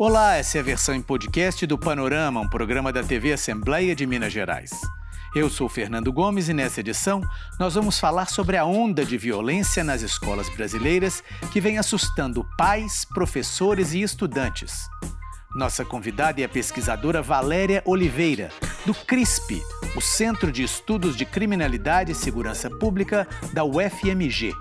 Olá, essa é a versão em podcast do Panorama, um programa da TV Assembleia de Minas Gerais. Eu sou Fernando Gomes e nessa edição nós vamos falar sobre a onda de violência nas escolas brasileiras que vem assustando pais, professores e estudantes. Nossa convidada é a pesquisadora Valéria Oliveira, do CRISP, o Centro de Estudos de Criminalidade e Segurança Pública da UFMG.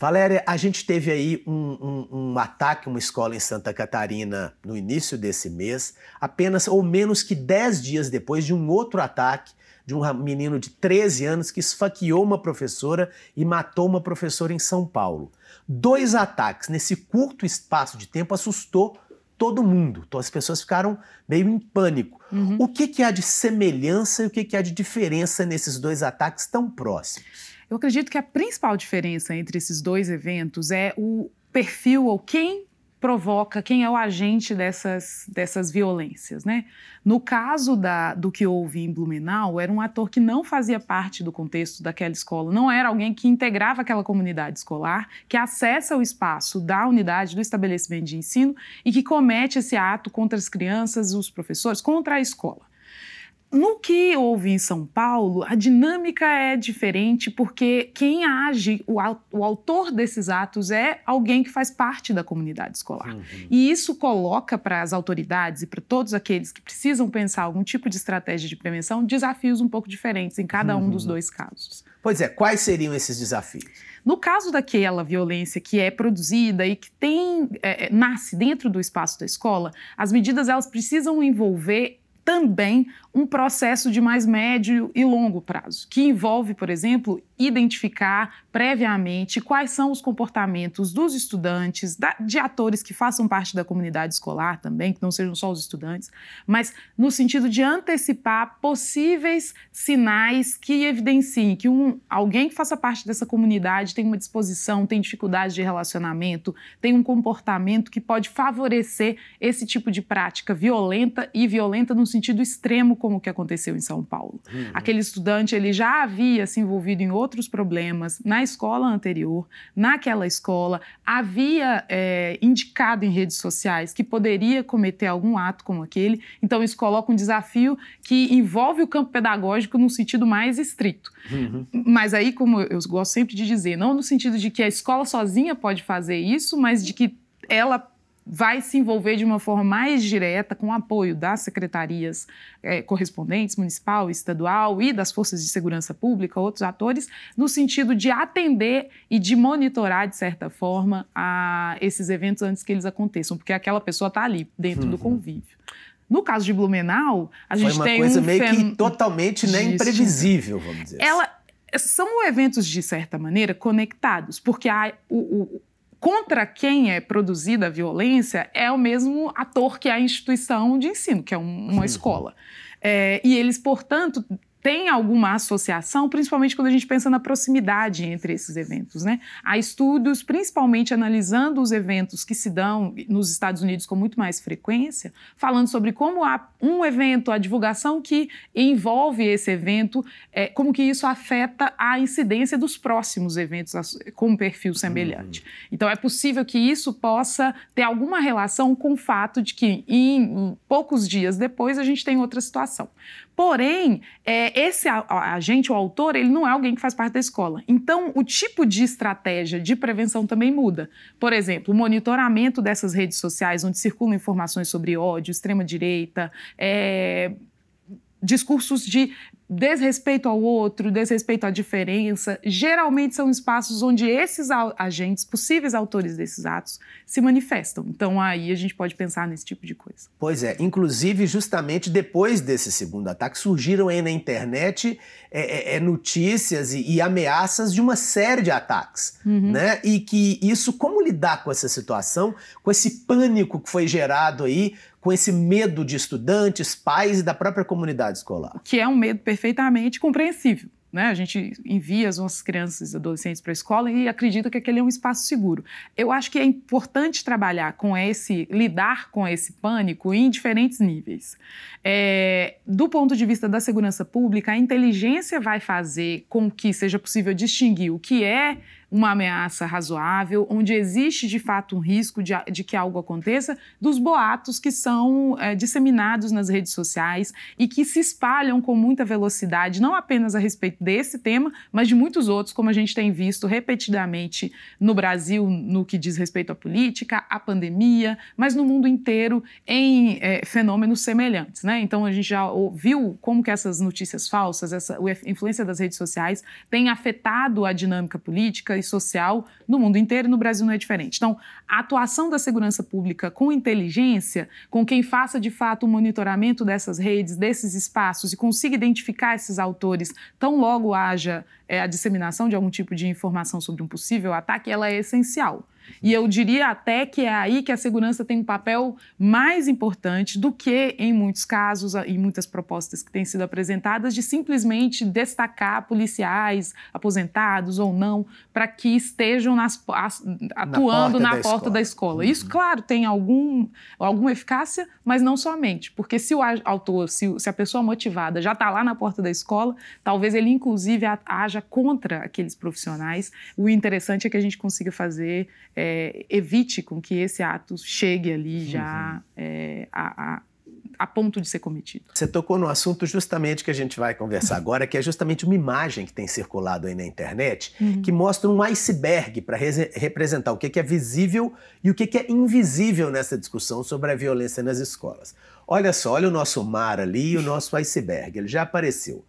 Valéria, a gente teve aí um, um, um, ataque a uma escola em Santa Catarina no início desse mês, apenas ou menos que 10 dias depois de um outro ataque de um menino de 13 anos que esfaqueou uma professora e matou uma professora em São Paulo. Dois ataques nesse curto espaço de tempo assustou todo mundo. Então as pessoas ficaram meio em pânico. Uhum. O que, que há de semelhança e o que, que há de diferença nesses dois ataques tão próximos? Eu acredito que a principal diferença entre esses dois eventos é o perfil ou quem provoca, quem é o agente dessas, dessas violências, né? No caso da, do que houve em Blumenau, era um ator que não fazia parte do contexto daquela escola, não era alguém que integrava aquela comunidade escolar, que acessa o espaço da unidade, do estabelecimento de ensino e que comete esse ato contra as crianças, os professores, contra a escola. No que houve em São Paulo, a dinâmica é diferente porque quem age, o, o autor desses atos é alguém que faz parte da comunidade escolar. Uhum. E isso coloca para as autoridades e para todos aqueles que precisam pensar algum tipo de estratégia de prevenção desafios um pouco diferentes em cada uhum. um dos uhum. dois casos. Pois é, quais seriam esses desafios? No caso daquela violência que é produzida e que tem é, é nasce dentro do espaço da escola, as medidas elas precisam envolver também um processo de mais médio e longo prazo, que envolve, por exemplo, identificar previamente quais são os comportamentos dos estudantes, de atores que façam parte da comunidade escolar também, que não sejam só os estudantes, mas no sentido de antecipar possíveis sinais que evidenciem que um, alguém que faça parte dessa comunidade tem uma disposição, tem dificuldade de relacionamento, tem um comportamento que pode favorecer esse tipo de prática violenta e violenta no sentido extremo como o que aconteceu em São Paulo. Uhum. Aquele estudante ele já havia se envolvido em outros problemas na escola anterior, naquela escola, havia é, indicado em redes sociais que poderia cometer algum ato como aquele, então isso coloca um desafio que envolve o campo pedagógico no sentido mais estrito. Uhum. Mas aí, como eu gosto sempre de dizer, não no sentido de que a escola sozinha pode fazer isso, mas de que ela vai se envolver de uma forma mais direta com o apoio das secretarias é, correspondentes, municipal, estadual e das forças de segurança pública, outros atores, no sentido de atender e de monitorar, de certa forma, a esses eventos antes que eles aconteçam, porque aquela pessoa está ali, dentro uhum. do convívio. No caso de Blumenau, a gente Foi tem uma coisa um meio fen... que totalmente né, imprevisível, vamos dizer. Ela assim. são eventos de certa maneira conectados, porque há o, o contra quem é produzida a violência é o mesmo ator que a instituição de ensino, que é um, uma escola. É, e eles, portanto, tem alguma associação, principalmente quando a gente pensa na proximidade entre esses eventos. Né? Há estudos, principalmente analisando os eventos que se dão nos Estados Unidos com muito mais frequência, falando sobre como há um evento, a divulgação que envolve esse evento, é, como que isso afeta a incidência dos próximos eventos com um perfil semelhante. Uhum. Então, é possível que isso possa ter alguma relação com o fato de que, em, em poucos dias depois, a gente tem outra situação. Porém, é, esse agente, o autor, ele não é alguém que faz parte da escola. Então, o tipo de estratégia de prevenção também muda. Por exemplo, o monitoramento dessas redes sociais onde circulam informações sobre ódio, extrema-direita, é, discursos de desrespeito ao outro, desrespeito à diferença, geralmente são espaços onde esses agentes, possíveis autores desses atos, se manifestam. Então aí a gente pode pensar nesse tipo de coisa. Pois é, inclusive justamente depois desse segundo ataque surgiram aí na internet é, é, é notícias e, e, ameaças de uma série de ataques, uhum. né? E que isso, como lidar com essa situação, com esse pânico que foi gerado aí com esse medo de estudantes, pais e da própria comunidade escolar. Que é um medo perfeitamente compreensível. Né? A gente envia as nossas crianças e adolescentes para a escola e acredita que aquele é um espaço seguro. Eu acho que é importante trabalhar com esse, lidar com esse pânico em diferentes níveis. É, do ponto de vista da segurança pública, a inteligência vai fazer com que seja possível distinguir o que é uma ameaça razoável, onde existe de fato um risco de, de que algo aconteça, dos boatos que são é, disseminados nas redes sociais e que se espalham com muita velocidade, não apenas a respeito desse tema, mas de muitos outros, como a gente tem visto repetidamente no Brasil, no que diz respeito à política, à pandemia, mas no mundo inteiro em é, fenômenos semelhantes. Né? Então a gente já viu como que essas notícias falsas, essa a influência das redes sociais tem afetado a dinâmica política e social no mundo inteiro e no Brasil não é diferente. Então, a atuação da segurança pública com inteligência, com quem faça de fato o monitoramento dessas redes, desses espaços e consiga identificar esses autores tão logo haja é, a disseminação de algum tipo de informação sobre um possível ataque, ela é essencial. E eu diria até que é aí que a segurança tem um papel mais importante do que, em muitos casos, e muitas propostas que têm sido apresentadas, de simplesmente destacar policiais, aposentados ou não, para que estejam nas, atuando na porta, na da, porta escola. da escola. Isso, uhum. claro, tem algum, alguma eficácia, mas não somente. Porque se o autor, se, se a pessoa motivada já está lá na porta da escola, talvez ele, inclusive, haja contra aqueles profissionais. O interessante é que a gente consiga fazer é, evite com que esse ato chegue ali já uhum. é, a, a, a, ponto de ser cometido. Você tocou no assunto justamente que a gente vai conversar agora, que é justamente uma imagem que tem circulado aí na internet, uhum. que mostra um iceberg para re representar o que é visível e o que é invisível nessa discussão sobre a violência nas escolas. Olha só, olha o nosso mar ali e o nosso iceberg, ele já apareceu.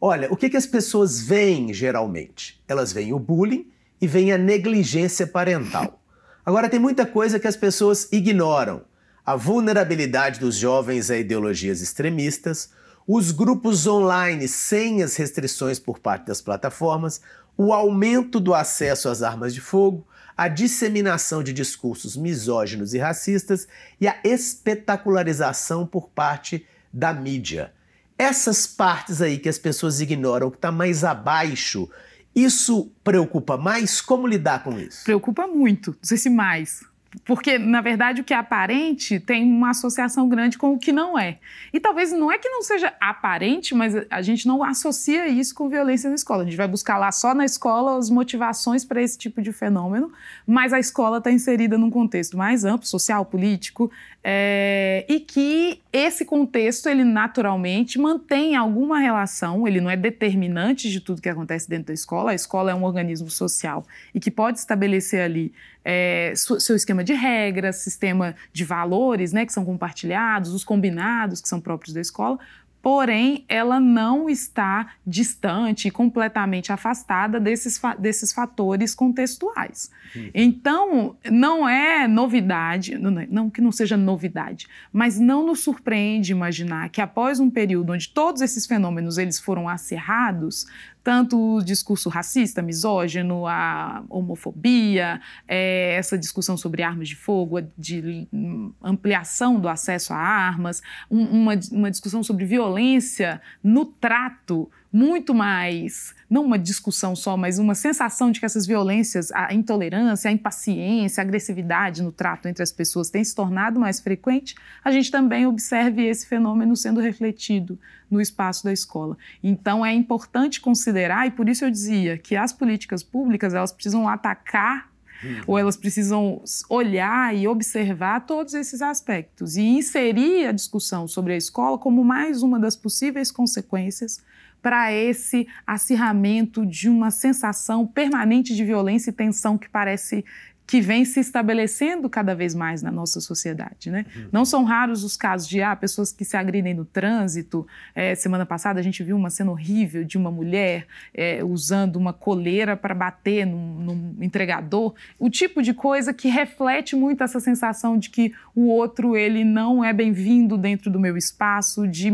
Olha, o que, que as pessoas veem geralmente? Elas veem o bullying e vem a negligência parental. Agora, tem muita coisa que as pessoas ignoram: a vulnerabilidade dos jovens a ideologias extremistas, os grupos online sem as restrições por parte das plataformas, o aumento do acesso às armas de fogo, a disseminação de discursos misóginos e racistas e a espetacularização por parte da mídia. Essas partes aí que as pessoas ignoram, que está mais abaixo isso preocupa mais? Como lidar com isso? Preocupa muito, não sei se mais. Porque, na verdade, o que é aparente tem uma associação grande com o que não é. E talvez não é que não seja aparente, mas a gente não associa isso com violência na escola. A gente vai buscar lá só na escola as motivações para esse tipo de fenômeno, mas a escola está inserida num contexto mais amplo, social, político, é, e que esse contexto, ele naturalmente mantém alguma relação, ele não é determinante de tudo que acontece dentro da escola, a escola é um organismo social e que pode estabelecer ali é, seu esquema de regras, sistema de valores né, que são compartilhados, os combinados que são próprios da escola, porém ela não está distante e completamente afastada desses, desses fatores contextuais. Uhum. Então, não é novidade, não, não que não seja novidade, mas não nos surpreende imaginar que após um período onde todos esses fenômenos eles foram acerrados, tanto o discurso racista, misógino, a homofobia, é, essa discussão sobre armas de fogo, de ampliação do acesso a armas, um, uma, uma discussão sobre violência no trato muito mais, não uma discussão só, mas uma sensação de que essas violências, a intolerância, a impaciência, a agressividade no trato entre as pessoas tem se tornado mais frequente, a gente também observe esse fenômeno sendo refletido no espaço da escola. Então é importante considerar, e por isso eu dizia que as políticas públicas elas precisam atacar ou elas precisam olhar e observar todos esses aspectos e inserir a discussão sobre a escola como mais uma das possíveis consequências para esse acirramento de uma sensação permanente de violência e tensão que parece que vem se estabelecendo cada vez mais na nossa sociedade. Né? Uhum. Não são raros os casos de ah, pessoas que se agridem no trânsito. É, semana passada a gente viu uma cena horrível de uma mulher é, usando uma coleira para bater num, num, entregador. O tipo de coisa que reflete muito essa sensação de que o outro ele não é bem-vindo dentro do meu espaço, de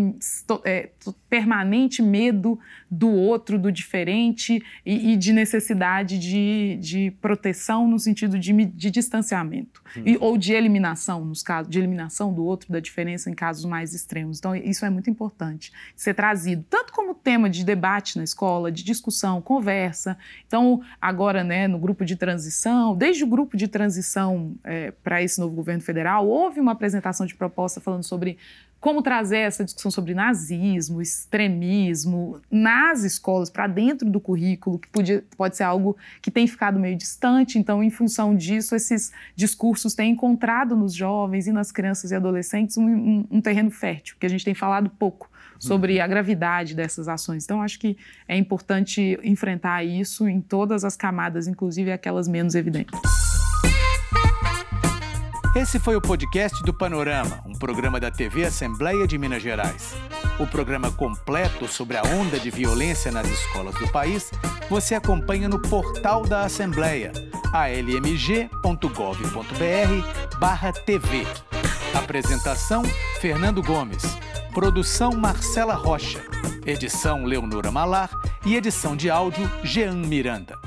é, permanente medo do outro, do diferente e, e de necessidade de, de, proteção no sentido de, de distanciamento hum. e, ou de eliminação, nos casos de eliminação do outro, da diferença em casos mais extremos. Então isso é muito importante ser trazido, tanto como tema de debate na escola, de discussão, conversa. Então agora, né, no grupo de transição, desde o grupo de transição é, para esse novo governo federal, houve uma apresentação de proposta falando sobre como trazer essa discussão sobre nazismo, extremismo nas escolas, para dentro do currículo, que podia, pode ser algo que tem ficado meio distante. Então, em função disso, esses discursos têm encontrado nos jovens e nas crianças e adolescentes um, um, um terreno fértil, que a gente tem falado pouco sobre a gravidade dessas ações. Então, acho que é importante enfrentar isso em todas as camadas, inclusive aquelas menos evidentes. Esse foi o podcast do Panorama, um programa da TV Assembleia de Minas Gerais. O programa completo sobre a onda de violência nas escolas do país você acompanha no portal da Assembleia, almg.gov.br/tv. Apresentação: Fernando Gomes. Produção: Marcela Rocha. Edição: Leonora Malar e edição de áudio: Jean Miranda.